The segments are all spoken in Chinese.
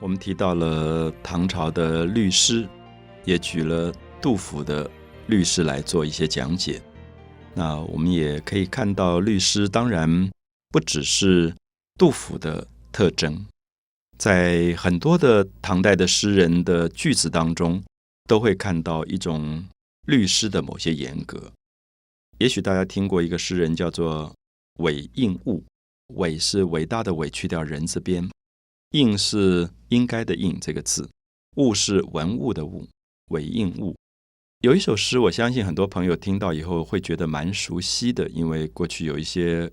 我们提到了唐朝的律诗，也举了杜甫的律诗来做一些讲解。那我们也可以看到，律诗当然不只是杜甫的特征，在很多的唐代的诗人的句子当中，都会看到一种律诗的某些严格。也许大家听过一个诗人叫做韦应物，韦是伟大的韦，去掉人字边。应是应该的应这个字，物是文物的物，为应物。有一首诗，我相信很多朋友听到以后会觉得蛮熟悉的，因为过去有一些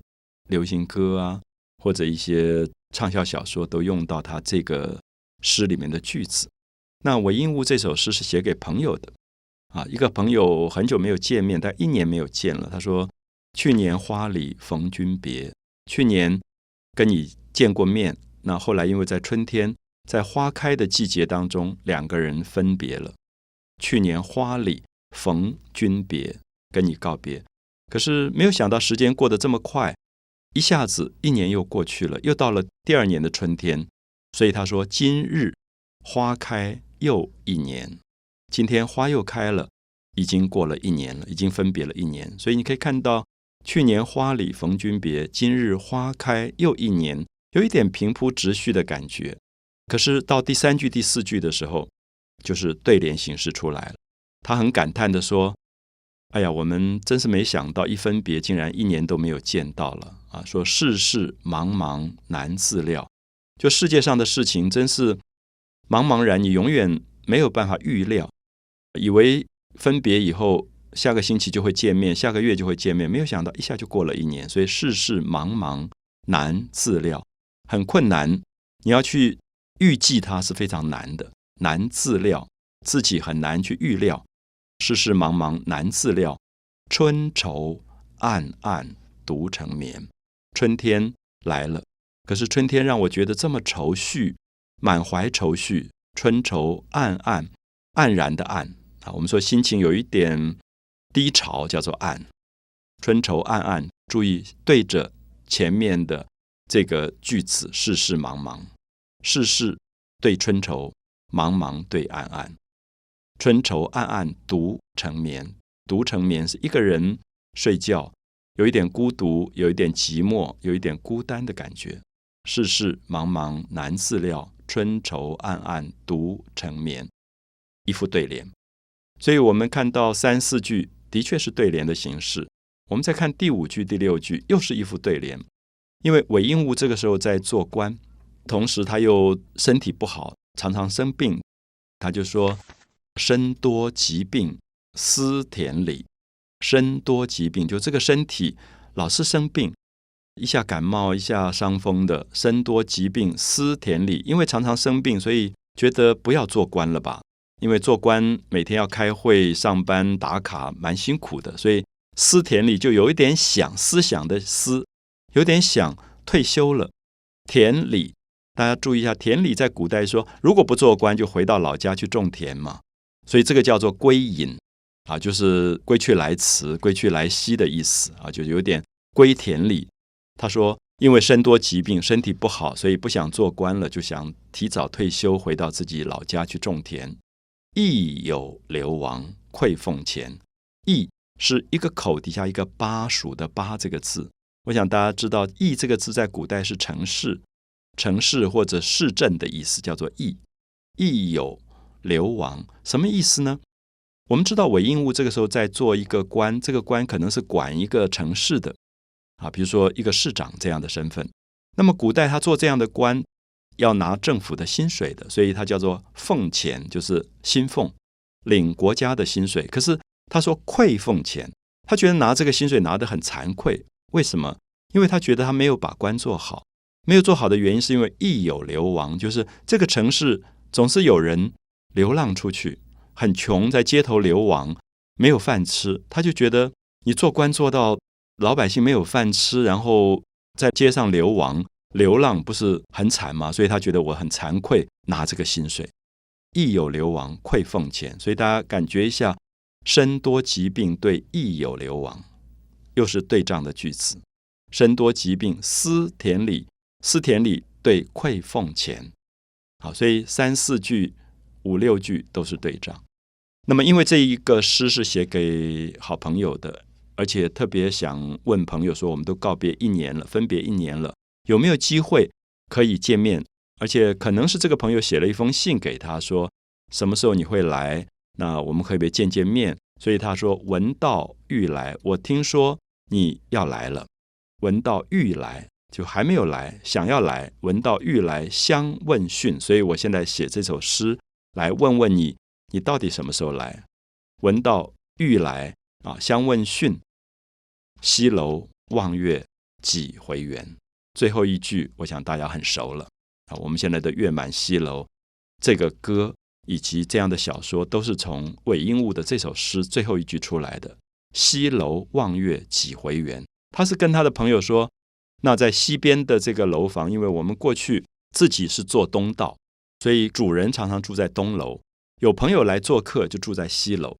流行歌啊，或者一些畅销小说都用到他这个诗里面的句子。那韦应物这首诗是写给朋友的啊，一个朋友很久没有见面，但一年没有见了。他说：“去年花里逢君别，去年跟你见过面。”那后来，因为在春天，在花开的季节当中，两个人分别了。去年花里逢君别，跟你告别。可是没有想到时间过得这么快，一下子一年又过去了，又到了第二年的春天。所以他说：“今日花开又一年，今天花又开了，已经过了一年了，已经分别了一年。所以你可以看到，去年花里逢君别，今日花开又一年。”有一点平铺直叙的感觉，可是到第三句、第四句的时候，就是对联形式出来了。他很感叹的说：“哎呀，我们真是没想到，一分别竟然一年都没有见到了啊！说世事茫茫难自料，就世界上的事情真是茫茫然，你永远没有办法预料。以为分别以后，下个星期就会见面，下个月就会见面，没有想到一下就过了一年。所以世事茫茫难自料。”很困难，你要去预计它是非常难的，难自料，自己很难去预料。世事茫茫难自料，春愁暗暗独成眠。春天来了，可是春天让我觉得这么愁绪，满怀愁绪，春愁暗暗，黯然的暗啊。我们说心情有一点低潮，叫做暗。春愁暗暗，注意对着前面的。这个句子，世事茫茫，世事对春愁，茫茫对暗暗，春愁暗暗独成眠，独成眠是一个人睡觉，有一点孤独，有一点寂寞，有一点孤单的感觉。世事茫茫难自料，春愁暗暗独成眠，一副对联。所以我们看到三四句的确是对联的形式，我们再看第五句、第六句，又是一副对联。因为韦应物这个时候在做官，同时他又身体不好，常常生病。他就说：“身多疾病思田里，身多疾病，就这个身体老是生病，一下感冒，一下伤风的。身多疾病思田里，因为常常生病，所以觉得不要做官了吧？因为做官每天要开会、上班、打卡，蛮辛苦的，所以思田里就有一点想思想的思。”有点想退休了，田里，大家注意一下，田里在古代说，如果不做官，就回到老家去种田嘛，所以这个叫做归隐啊，就是归去来辞、归去来兮的意思啊，就有点归田里。他说，因为身多疾病，身体不好，所以不想做官了，就想提早退休，回到自己老家去种田。亦有流亡馈奉钱，亦是一个口底下一个巴蜀的巴这个字。我想大家知道“邑”这个字在古代是城市、城市或者市镇的意思，叫做“邑”。邑有流亡，什么意思呢？我们知道韦应物这个时候在做一个官，这个官可能是管一个城市的啊，比如说一个市长这样的身份。那么古代他做这样的官要拿政府的薪水的，所以他叫做俸钱，就是薪俸，领国家的薪水。可是他说馈俸钱，他觉得拿这个薪水拿得很惭愧。为什么？因为他觉得他没有把官做好，没有做好的原因是因为亦有流亡，就是这个城市总是有人流浪出去，很穷，在街头流亡，没有饭吃。他就觉得你做官做到老百姓没有饭吃，然后在街上流亡流浪，不是很惨吗？所以他觉得我很惭愧，拿这个薪水。亦有流亡愧奉钱，所以大家感觉一下，身多疾病对亦有流亡。又是对仗的句子，身多疾病思田里，思田里对愧奉钱，好，所以三四句、五六句都是对仗。那么，因为这一个诗是写给好朋友的，而且特别想问朋友说：我们都告别一年了，分别一年了，有没有机会可以见面？而且可能是这个朋友写了一封信给他说：什么时候你会来？那我们可不可以见见面？所以他说：闻道欲来，我听说你要来了。闻到欲来，就还没有来，想要来。闻到欲来，相问讯。所以我现在写这首诗来问问你。你到底什么时候来？闻到欲来啊，相问讯。西楼望月几回圆？最后一句，我想大家很熟了啊。我们现在的月满西楼这个歌，以及这样的小说，都是从韦应物的这首诗最后一句出来的。西楼望月几回圆？他是跟他的朋友说，那在西边的这个楼房，因为我们过去自己是做东道，所以主人常常住在东楼。有朋友来做客，就住在西楼。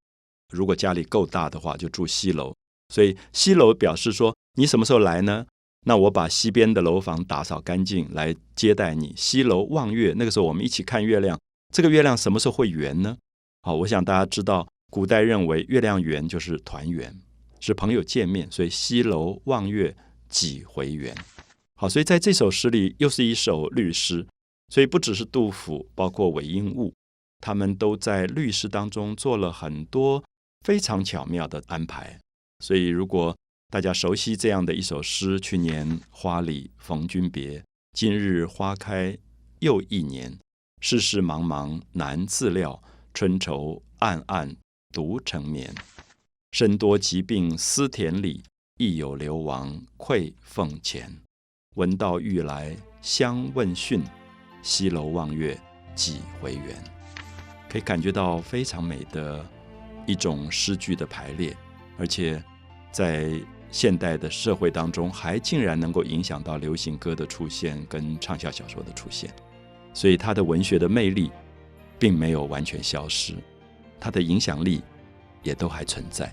如果家里够大的话，就住西楼。所以西楼表示说：“你什么时候来呢？那我把西边的楼房打扫干净来接待你。”西楼望月，那个时候我们一起看月亮。这个月亮什么时候会圆呢？好，我想大家知道，古代认为月亮圆就是团圆，是朋友见面。所以西楼望月几回圆。好，所以在这首诗里又是一首律诗。所以不只是杜甫，包括韦应物。他们都在律诗当中做了很多非常巧妙的安排，所以如果大家熟悉这样的一首诗：“去年花里逢君别，今日花开又一年。世事茫茫难自料，春愁暗暗独成眠。身多疾病思田里，亦有流亡愧凤前。闻道欲来相问讯，西楼望月几回圆。”可以感觉到非常美的一种诗句的排列，而且在现代的社会当中，还竟然能够影响到流行歌的出现跟畅销小说的出现，所以它的文学的魅力并没有完全消失，它的影响力也都还存在。